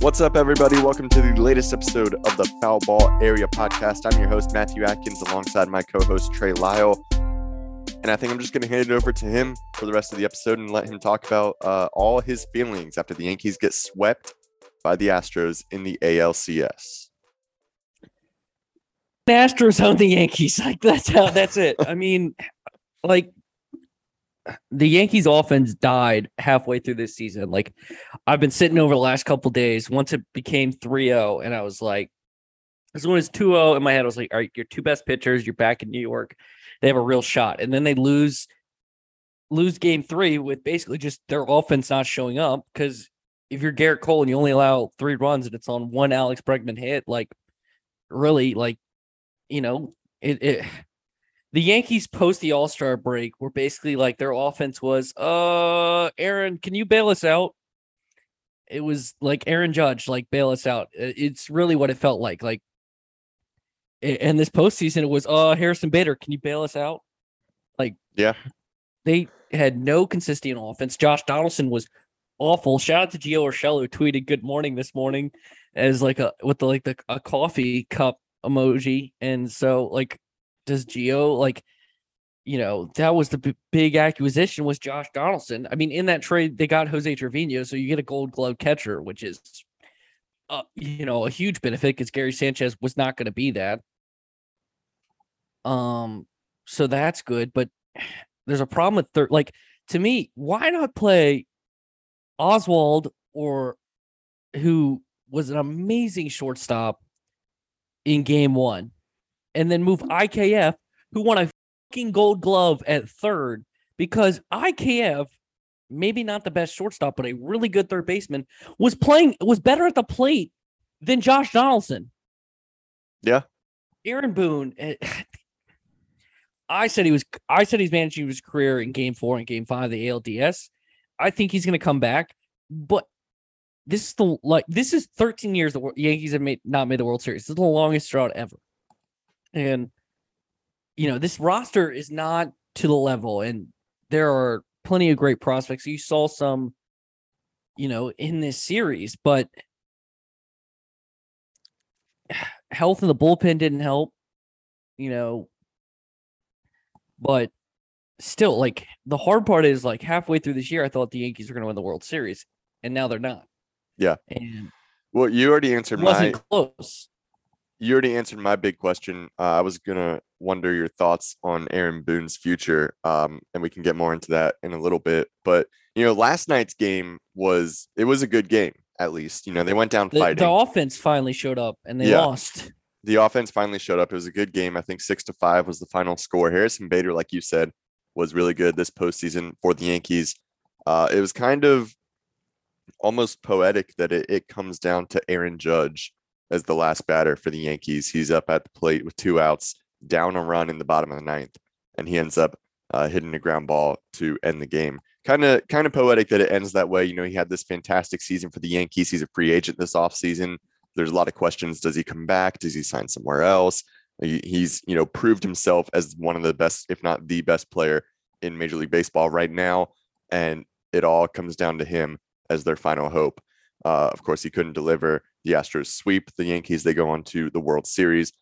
What's up, everybody? Welcome to the latest episode of the Foul Ball Area podcast. I'm your host, Matthew Atkins, alongside my co host, Trey Lyle. And I think I'm just going to hand it over to him for the rest of the episode and let him talk about uh, all his feelings after the Yankees get swept by the Astros in the ALCS. The Astros own the Yankees. Like that's how that's it. I mean, like the Yankees offense died halfway through this season. Like I've been sitting over the last couple days once it became 3-0 and I was like as soon as 2-0 in my head I was like all right your two best pitchers you're back in New York they have a real shot and then they lose lose game 3 with basically just their offense not showing up cuz if you're Gerrit Cole and you only allow 3 runs and it's on one Alex Bregman hit like really like you know it, it the Yankees post the All Star break were basically like their offense was, uh, Aaron, can you bail us out? It was like Aaron Judge, like bail us out. It's really what it felt like. Like, and this postseason, it was, uh, Harrison Bader, can you bail us out? Like, yeah, they had no consistent offense. Josh Donaldson was awful. Shout out to Gio Urshela who tweeted "Good morning" this morning as like a with the like the a coffee cup emoji, and so like does Gio like you know that was the b- big acquisition was Josh Donaldson. I mean, in that trade they got Jose Trevino, so you get a Gold Glove catcher, which is uh, you know a huge benefit because Gary Sanchez was not going to be that. Um, so that's good, but there's a problem with third. Like to me, why not play Oswald or who was an amazing shortstop in game one? And then move IKF, who won a fucking gold glove at third, because IKF, maybe not the best shortstop, but a really good third baseman, was playing, was better at the plate than Josh Donaldson. Yeah. Aaron Boone. Eh, I said he was, I said he's managing his career in game four and game five of the ALDS. I think he's going to come back, but this is the like this is 13 years the Yankees have made not made the World Series. This is the longest drought ever. And you know, this roster is not to the level, and there are plenty of great prospects. You saw some, you know, in this series, but health in the bullpen didn't help, you know. But still, like the hard part is like halfway through this year, I thought the Yankees were going to win the World Series, and now they're not. Yeah. And well, you already answered wasn't my close you already answered my big question. Uh, I was gonna wonder your thoughts on Aaron Boone's future, um, and we can get more into that in a little bit. But you know, last night's game was it was a good game. At least you know they went down the, fighting. The offense finally showed up, and they Yeah. lost. the offense finally showed up. It was a good game. I think six to five was the final score. Harrison Bader, like you said, was really good this postseason for the Yankees. Uh, it was kind of almost poetic that it, it comes down to Aaron Judge as the last batter for the Yankees. He's up at the plate with two outs, down a run in the bottom of the ninth, and he ends up uh, hitting a ground ball to end the game. Kind of, kind of poetic that it ends that way. You know, he had this fantastic season for the Yankees. He's a free agent this offseason. There's a lot of questions. Does he come back? Does he sign somewhere else? He, he's, you know, proved himself as one of the best, if not the best player in Major League Baseball right now. And it all comes down to him as their final hope. Uh, of course, he couldn't deliver. The Astros sweep the Yankees. They go on to the World Series.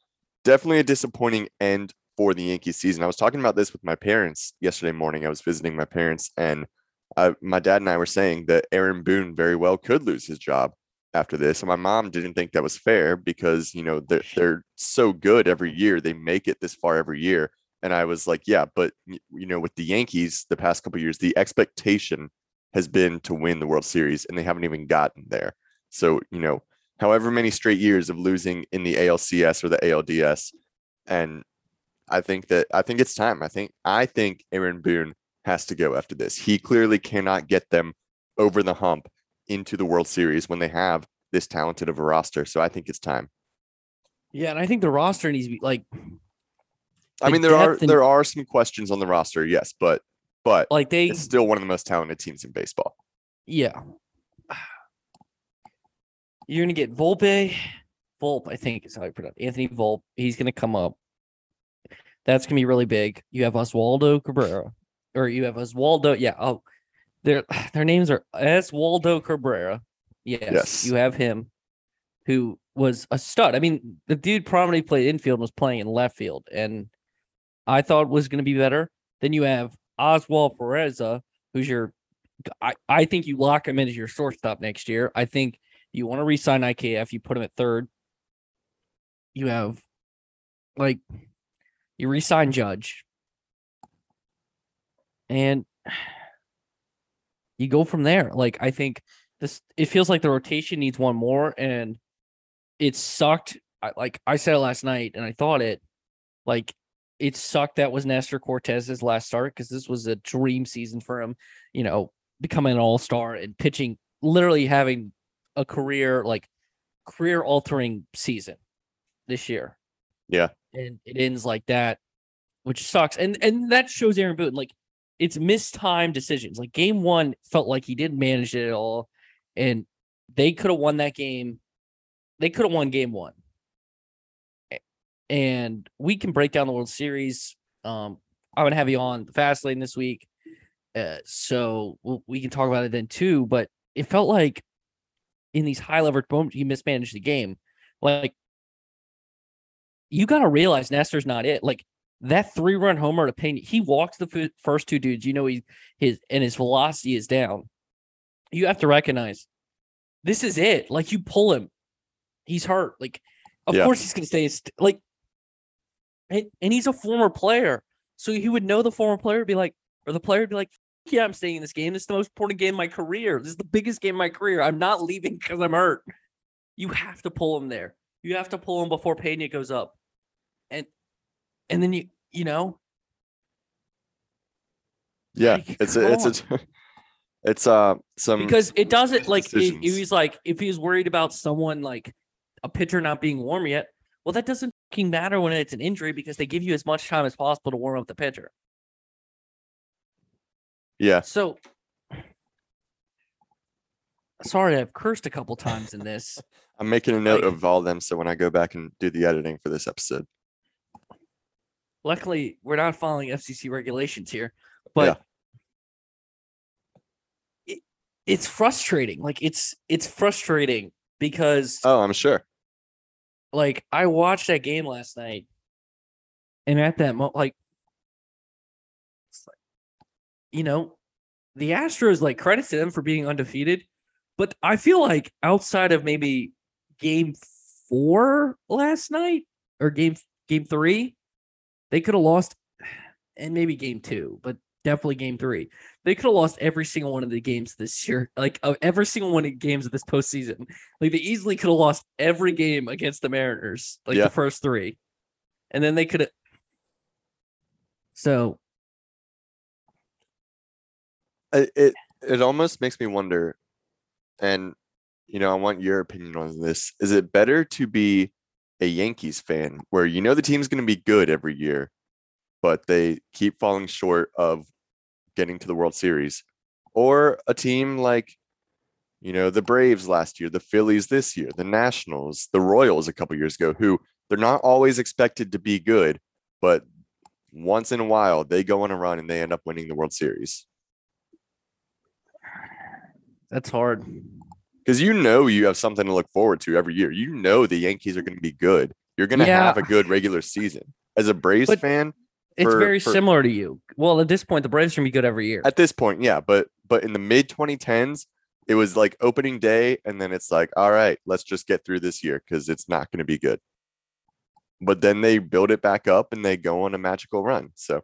Definitely a disappointing end for the Yankees season. I was talking about this with my parents yesterday morning. I was visiting my parents, and I, my dad and I were saying that Aaron Boone very well could lose his job after this. And my mom didn't think that was fair because, you know, they're, they're so good every year. They make it this far every year. And I was like, yeah, but, you know, with the Yankees the past couple years, the expectation has been to win the World Series, and they haven't even gotten there. So, you know, however many straight years of losing in the ALCS or the ALDS, and I think that I think it's time. I think I think Aaron Boone has to go after this. He clearly cannot get them over the hump into the World Series when they have this talented of a roster. So I think it's time. Yeah, and I think the roster needs to be like I mean, there are and- there are some questions on the roster, yes, but but like they it's still one of the most talented teams in baseball. yeah. You're gonna get Volpe, Volpe, I think is how you pronounce it. Anthony Volpe. He's gonna come up. That's gonna be really big. You have Oswaldo Cabrera, or you have Oswaldo. Yeah. Oh, their their names are Oswaldo Cabrera. Yes, Yes. You have him, who was a stud. I mean, the dude prominently played infield, and was playing in left field, and I thought was going to be better. Then you have Oswald Peraza, who's your. I, I think you lock him in as your shortstop next year. I think you want to resign IKF. You put him at third. You have, like, you re-sign Judge, and you go from there. Like, I think this. It feels like the rotation needs one more, and it sucked. I, like I said it last night, and I thought it. Like it sucked that was Nestor Cortes's last start because this was a dream season for him. You know, becoming an all star and pitching, literally having a career like career altering season this year. Yeah. and it ends like that, which sucks. And and that shows Aaron Boone like it's mistimed decisions. Like game one felt like he didn't manage it at all, and they could have won that game. They could have won game one and we can break down the World Series. Um, I'm gonna have you on the fast lane this week, uh, so we can talk about it then too. But it felt like in these high leverage moments, he mismanaged the game. Like you got to realize Nestor's not it. Like that three run homer to Pena, he walks the f- first two dudes. You know he his and his velocity is down. You have to recognize this is it. Like you pull him, he's hurt. Like of Yeah. course he's gonna stay st- like and, and he's a former player. So he would know the former player would be like, or the player would be like, yeah, I'm staying in this game. This is the most important game of my career. This is the biggest game of my career. I'm not leaving because I'm hurt. You have to pull him there. You have to pull him before Pena goes up. And and then you you know, Yeah, Like, it's a, it's a it's uh some because it doesn't like if, he's like if he's worried about someone like a pitcher not being warm yet, well, that doesn't fucking matter when it's an injury because they give you as much time as possible to warm up the pitcher. Yeah So sorry, I've cursed a couple times in this. I'm making a note like- of all them so when I go back and do the editing for this episode. Luckily, we're not following FCC regulations here, but it, it's frustrating. Like it's it's frustrating because Oh, I'm sure. like I watched that game last night, and at that moment, like, you know, the Astros like credit to them for being undefeated, but I feel like outside of maybe game four last night or game game three, they could have lost, and maybe game two, but definitely game three. They could have lost every single one of the games this year, like of every single one of the games of this postseason. Like they easily could have lost every game against the Mariners, like Yeah. the first three, and then they could have. So it, it almost makes me wonder and you know i want your opinion on this is it better to be a yankees fan where you know the team's going to be good every year but they keep falling short of getting to the world series or a team like you know the braves last year the phillies this year the nationals the royals a couple years ago who they're not always expected to be good but once in a while they go on a run and they end up winning the world series that's hard. because you know you have something to look forward to every year. You know the Yankees are going to be good. You're going to Yeah. have a good regular season. As a Braves But fan, It's For- very for- similar to you. Well, at this point, the Braves are gonna be good every year. at this point, yeah, but but in the mid 2010s, it was like opening day, and then it's like, all right, let's just get through this year because it's not going to be good. But then they build it back up and they go on a magical run. So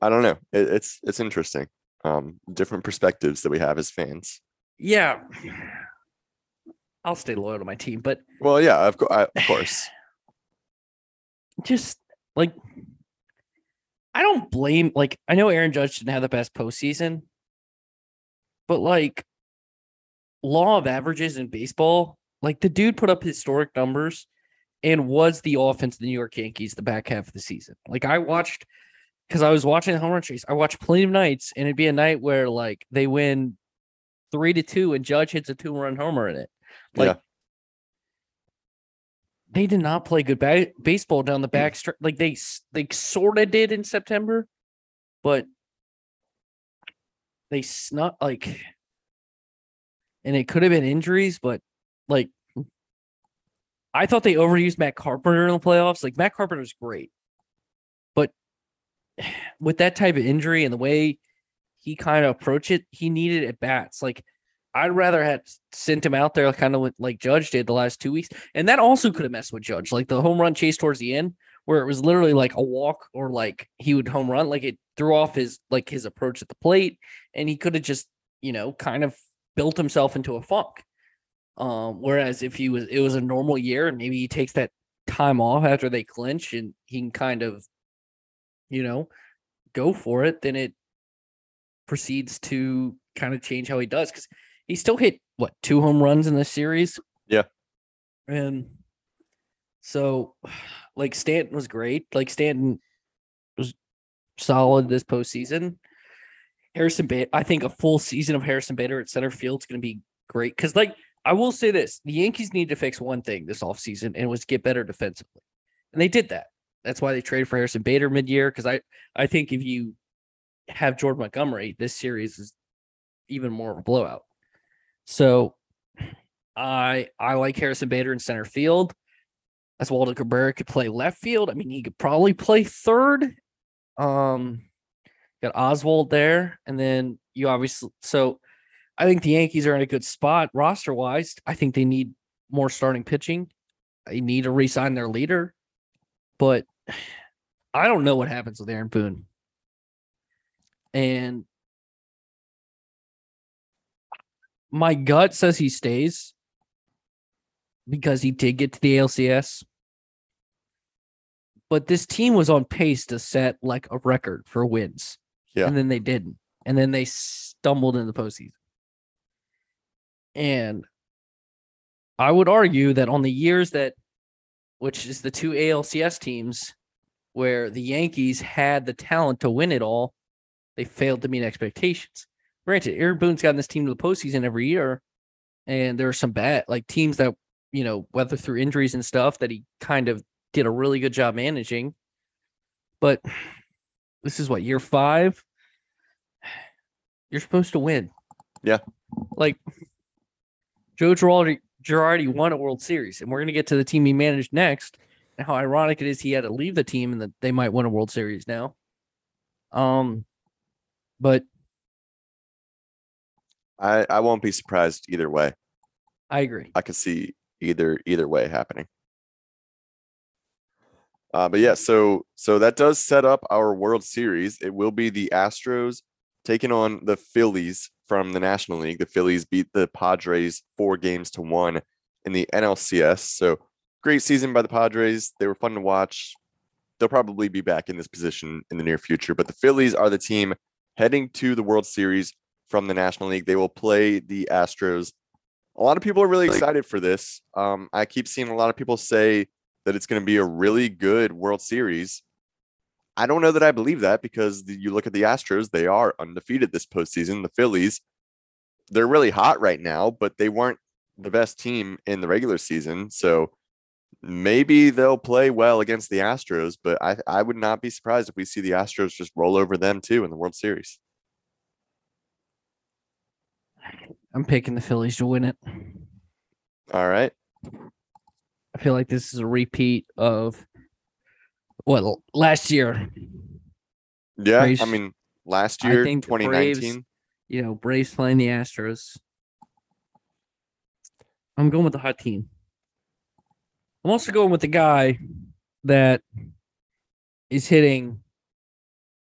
I don't know. It, it's it's interesting. Um, different perspectives that we have as fans. Yeah, I'll stay loyal to my team, but Well, yeah, of, co- I, of course. just like I don't blame like I know Aaron Judge didn't have the best postseason, but like law of averages in baseball, like the dude put up historic numbers and was the offense of the New York Yankees the back half of the season. Like I watched because I was watching the home run chase. I watched plenty of nights, and it'd be a night where like they win three to two, and Judge hits a two run homer in it. Like Yeah. they did not play good ba- baseball down the hmm. back stretch. Like they they sort of did in September, but they snuck like, and it could have been injuries, but like. I thought they overused Matt Carpenter in the playoffs. Like Matt Carpenter's great, but with that type of injury and the way he kind of approached it, he needed at bats. Like I'd rather have sent him out there kind of like Judge did the last two weeks, and that also could have messed with Judge. Like the home run chase towards the end, where it was literally like a walk or like he would home run, like it threw off his like his approach at the plate, and he could have just you know kind of built himself into a funk. Um, whereas if he was it was a normal year and maybe he takes that time off after they clinch and he can kind of, you know, go for it, then it proceeds to kind of change how he does because he still hit what two home runs in this series. Yeah. And so like Stanton was great. Like Stanton was solid this postseason. Harrison Bader, I think a full season of Harrison Bader at center field is going to be great because, like, I will say this: the Yankees need to fix one thing this offseason, and was get better defensively, and they did that. That's why they traded for Harrison Bader mid-year because I I think if you have Jordan Montgomery, this series is even more of a blowout. So I I like Harrison Bader in center field. Oswaldo Cabrera could play left field. I mean, he could probably play third. Um, got Oswald there, and then you obviously so. I think the Yankees are in a good spot roster wise. I think they need more starting pitching. They need to re-sign their leader, but I don't know what happens with Aaron Boone. And my gut says he stays because he did get to the ALCS. But this team was on pace to set like a record for wins. Yeah. And then they didn't. And then they stumbled in the postseason. And I would argue that on the years that, which is the two ALCS teams, where the Yankees had the talent to win it all, they failed to meet expectations. Granted, Aaron Boone's gotten this team to the postseason every year, and there are some bad like teams that you know, whether through injuries and stuff, that he kind of did a really good job managing. But this is what year five. You're supposed to win. Yeah. Like Joe Girardi, Girardi won a World Series, and we're gonna get to the team he managed next. And how ironic it is he had to leave the team and that they might win a World Series now. Um, but I, I won't be surprised either way. I agree. I could see either either way happening. Uh, but yeah, so so that does set up our World Series. It will be the Astros taking on the Phillies from the National League. The Phillies beat the Padres four games to one in the NLCS. So great season by the Padres. They were fun to watch. They'll probably be back in this position in the near future. But the Phillies are the team heading to the World Series from the National League. They will play the Astros a lot of people are really excited for this. Um, I keep seeing a lot of people say that it's going to be a really good World Series. I don't know that I believe that because the, you look at the Astros, they are undefeated this postseason. The Phillies, they're really hot right now, but they weren't the best team in the regular season. So maybe they'll play well against the Astros, but I, I would not be surprised if we see the Astros just roll over them too in the World Series. I'm picking the Phillies to win it. All right. I feel like this is a repeat of what last year. Yeah. I mean, last year, think the Braves- 2019. You know, Braves playing the Astros. I'm going with the hot team. I'm also going with the guy that is hitting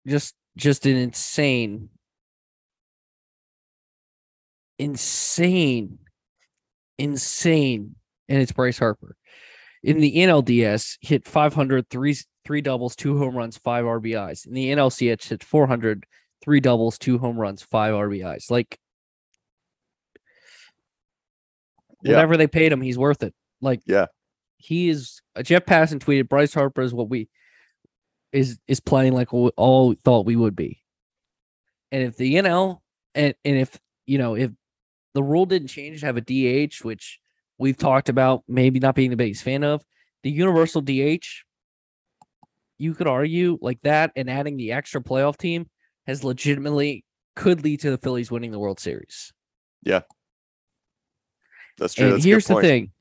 just just an insane insane insane and it's Bryce Harper. In the NLDS hit 500 three three doubles, two home runs, five RBIs. In the NLCS hit 400 three doubles, two home runs, five RBIs. Like Yeah. whatever they paid him, he's worth it. Like Yeah. He is uh, Jeff Passan tweeted Bryce Harper is what we is is playing like we all thought we would be. And if the NL and and if you know if the rule didn't change to have a DH, which we've talked about maybe not being the biggest fan of, the universal DH, you could argue like that and adding the extra playoff team has legitimately could lead to the Phillies winning the World Series. Yeah. That's true. And That's here's the thing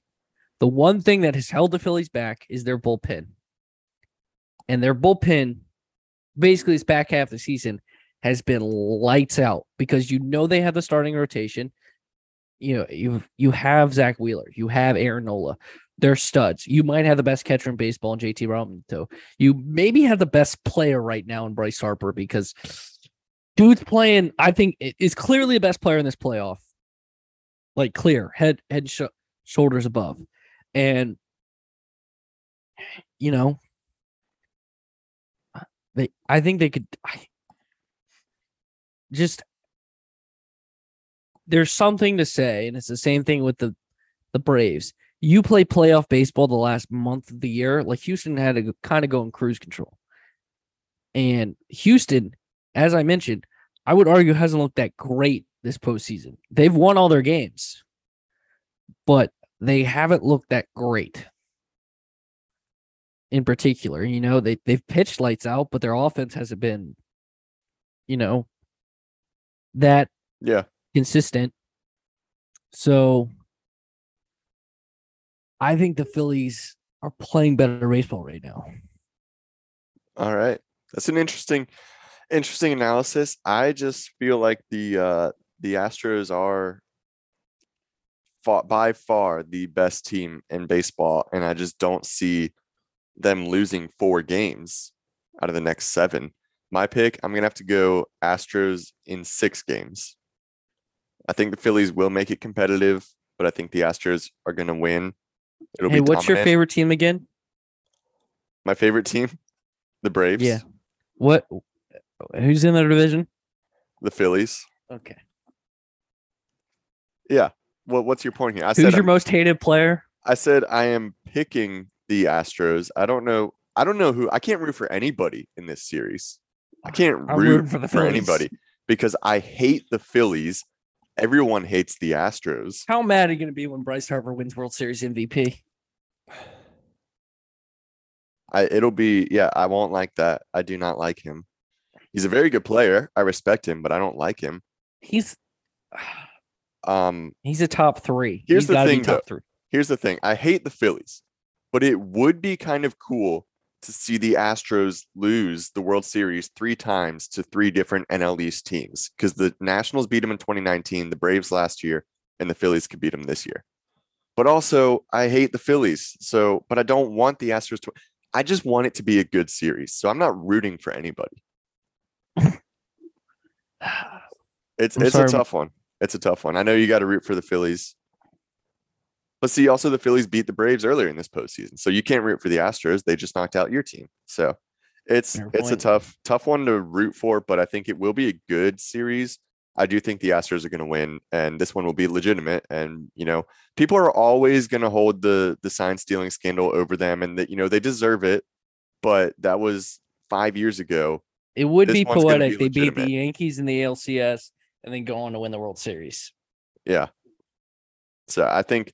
the one thing that has held the Phillies back is their bullpen. And their bullpen, basically, this back half of the season has been lights out because you know they have the starting rotation. You know, you you have Zack Wheeler, you have Aaron Nola. They're studs. You might have the best catcher in baseball in JT Realmuto. You maybe have the best player right now in Bryce Harper because dude's playing. I think is clearly the best player in this playoff. Like clear head head sh- shoulders above, and you know they. I think they could. I, just there's something to say, and it's the same thing with the the Braves. You play playoff baseball the last month of the year, like Houston had to kind of go in cruise control. And Houston, as I mentioned, I would argue hasn't looked that great this postseason. They've won all their games, but they haven't looked that great. In particular, you know, they they've pitched lights out, but their offense hasn't been, you know, that Yeah. consistent. So I think the Phillies are playing better baseball right now. All right. That's an interesting interesting analysis. I just feel like the uh the Astros are far, by far the best team in baseball and I just don't see them losing four games out of the next 7. My pick, I'm to have to go Astros in 6 games. I think the Phillies will make it competitive, but I think the Astros are to win. It'll hey, be what's your favorite team again? My favorite team, the Braves, Yeah. What? Who's in the division? the Phillies. Okay. What what's your point here? I Who's your I'm- most hated player? I said I am picking the Astros. I don't know. I don't know who. I can't root for anybody in this series. I can't I'm root for, for the Phillies. anybody because I hate the Phillies. Everyone hates the Astros. How mad are you going to be when Bryce Harper wins World Series MVP? I it'll be yeah. I won't like that. I do not like him. He's a very good player. I respect him, but I don't like him. He's Um, he's a top three. Here's He's the thing, top though. three. here's the thing. I hate the Phillies, but it would be kind of cool to see the Astros lose the World Series three times to three different NL East teams because the Nationals beat them in 2019, the Braves last year, and the Phillies could beat them this year. But also, I hate the Phillies. So, but I don't want the Astros to. I just want it to be a good series. So I'm not rooting for anybody. It's I'm it's sorry. a tough one. It's a tough one. I know you got to root for the Phillies. But see, also the Phillies beat the Braves earlier in this postseason, so you can't root for the Astros. They just knocked out your team. So it's Fair it's a tough tough one to root for, but I think it will be a good series. I do think the Astros are going to win, and this one will be legitimate. And you know, people are always going to hold the the sign stealing scandal over them, and that you know they deserve it. But that was five years ago. It would This be poetic. be they beat the. Yankees in the ALCS and then go on to win the World Series. Yeah. So I think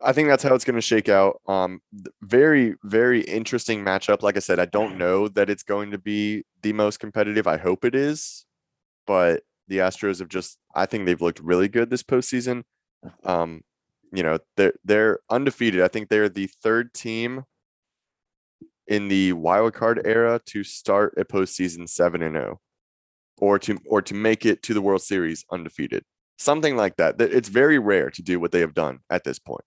I think that's how it's going to shake out. Um very very interesting matchup. Like I said, I don't know that it's going to be the most competitive. I hope it is. But the Astros have just I think they've looked really good this postseason. Um you know, they're they're undefeated. I think they're the third team in the wild card era to start a postseason 7 and 0 or to or to make it to the World Series undefeated something like that. Th- It's very rare to do what they have done at this point.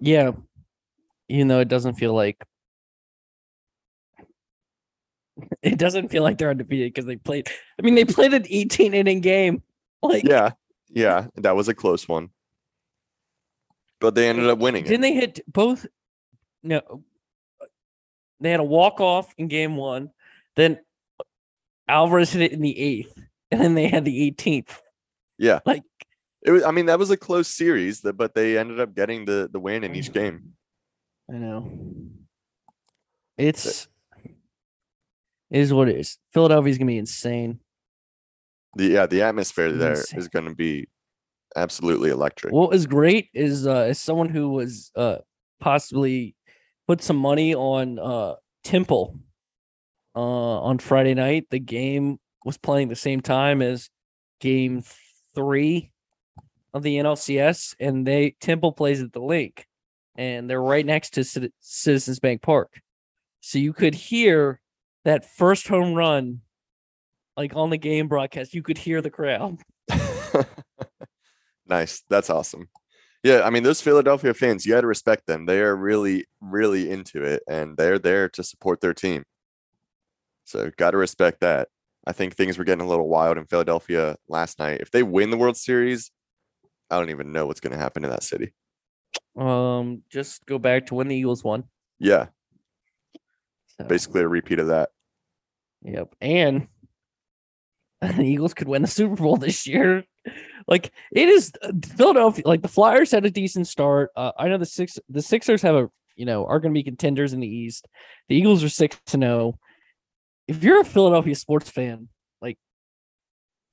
Yeah. Even though it doesn't feel like it doesn't feel like they're undefeated because they played I mean they played an 18 inning game. Like Yeah, yeah, that was a close one, but they ended up winning didn't it. they hit both no they had a walk off in game one, then Alvarez hit it in the eighth, and then they had the 18th. Yeah, Like It was, I mean, that was a close series, but they ended up getting the the win in each game. I know. It's it is what it is. Philadelphia's gonna be insane. The yeah, the atmosphere there is Insane. going to be absolutely electric. What was great is uh as someone who was uh possibly put some money on uh Temple uh on Friday night. The game was playing the same time as game three of the NLCS, and they Temple plays at the Linc, and they're right next to Citi- Citizens Bank Park. So you could hear that first home run, like on the game broadcast, you could hear the crowd. nice. That's awesome. Yeah, I mean those Philadelphia fans, you got to respect them. They are really, really into it, and they're there to support their team. So got to respect that. I think things were getting a little wild in Philadelphia last night. If they win the World Series, I don't even know what's going to happen in that city. Um, just go back to when the Eagles won. Yeah, So, basically a repeat of that. Yep. And the Eagles could win the Super Bowl this year. Like it is uh, Philadelphia. Like the Flyers had a decent start. Uh, I know the six the Sixers have a you know are going to be contenders in the East. The Eagles are six to zero. If you're a Philadelphia sports fan, like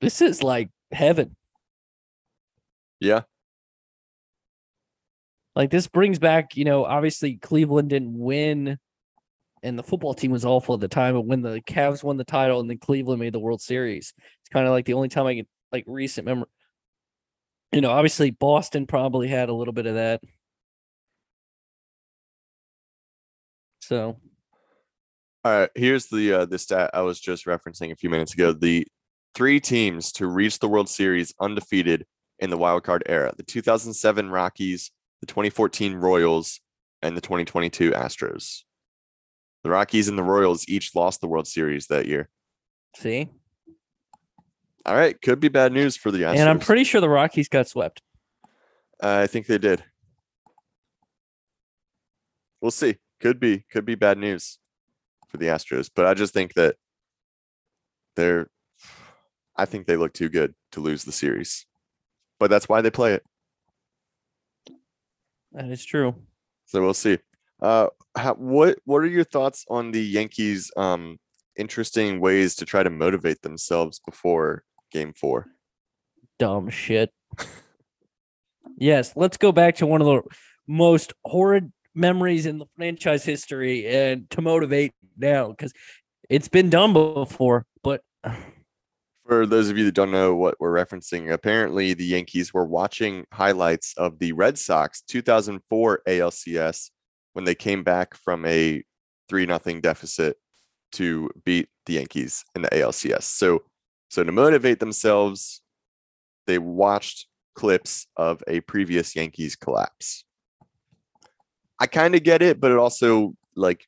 this is like heaven. Yeah, Like this brings back, you know, obviously Cleveland didn't win and the football team was awful at the time, but when the Cavs won the title and then Cleveland made the World Series, it's kind of like the only time I can like recent memory. You know, obviously Boston probably had a little bit of that. So All right, here's the uh, the stat I was just referencing a few minutes ago. The three teams to reach the World Series undefeated in the wild card era: the 2007 Rockies, the 2014 Royals, and the 2022 Astros. The Rockies and the Royals each lost the World Series that year. see, All right, could be bad news for the Astros. and I'm pretty sure the Rockies got swept. Uh, I think they did. We'll see. Could be, could be bad news for the Astros, but I just think that they're. I think they look too good to lose the series, but that's why they play it. That is true. So we'll see. Uh, how, what what are your thoughts on the Yankees? Um, interesting ways to try to motivate themselves before Game Four. Dumb shit. yes, let's go back to one of the most horrid memories in the franchise history and to motivate now because it's been done before, but For those of you that don't know what we're referencing, apparently the Yankees were watching highlights of the Red Sox 2004 ALCS when they came back from a 3 nothing deficit to beat the Yankees in the ALCS. So so to motivate themselves, they watched clips of a previous Yankees collapse. I kind of get it, but it also like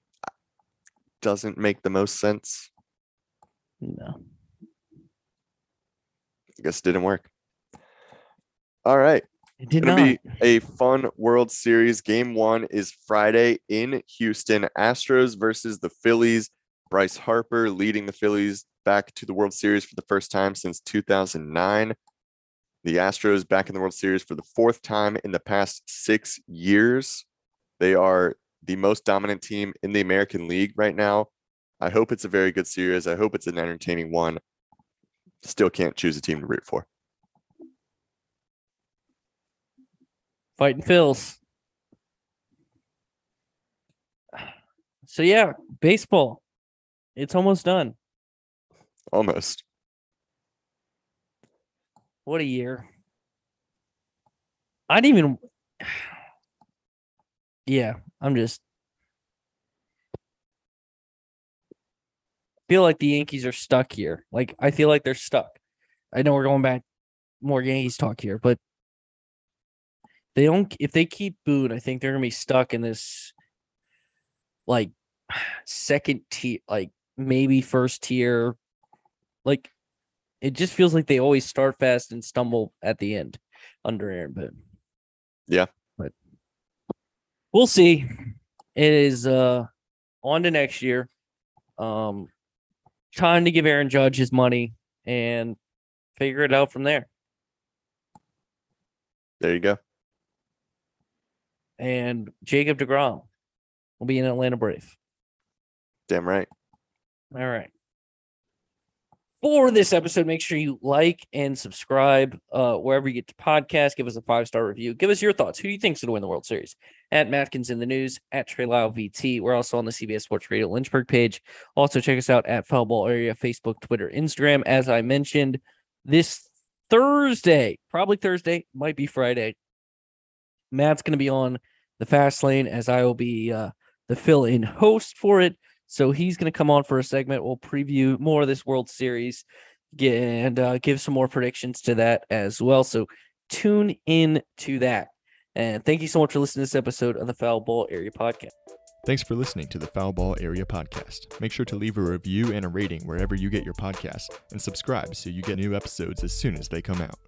doesn't make the most sense. no. I guess it didn't work. All right. It did gonna not. be a fun World Series. Game one is Friday in Houston. Astros versus the Phillies. Bryce Harper leading the Phillies back to the World Series for the first time since 2009. The Astros back in the World Series for the fourth time in the past six years. They are the most dominant team in the American League right now. I hope it's a very good series. I hope it's an entertaining one. Still can't choose a team to root for. Fighting Phils. So yeah, baseball. It's almost done. Almost. What a year. I didn't even Yeah, I'm just feel like the Yankees are stuck here. Like I feel like they're stuck. I know we're going back more Yankees talk here, but they don't if they keep Boone, I think they're gonna be stuck in this like second tier, like maybe first tier. Like it just feels like they always start fast and stumble at the end under Aaron Boone. Yeah. We'll see. It is uh on to next year. Um time to give Aaron Judge his money and figure it out from there. There you go. And Jacob DeGrom will be in Atlanta Brave. Damn right. All right. For this episode, make sure you like and subscribe uh, wherever you get to podcast. Give us a five star review. Give us your thoughts. Who do you think's going to win the World Series? At Matkins in the News, at Trey Lyle VT. We're also on the CBS Sports Radio Lynchburg page. Also, check us out at Foul Ball Area, Facebook, Twitter, Instagram. As I mentioned, this Thursday, probably Thursday, might be Friday. Matt's going to be on the fast lane as I will be uh, the fill in host for it. So he's going to come on for a segment. We'll preview more of this World Series and uh, give some more predictions to that as well. So tune in to that. And thank you so much for listening to this episode of the Foul Ball Area Podcast. Thanks for listening to the Foul Ball Area Podcast. Make sure to leave a review and a rating wherever you get your podcast and subscribe so you get new episodes as soon as they come out.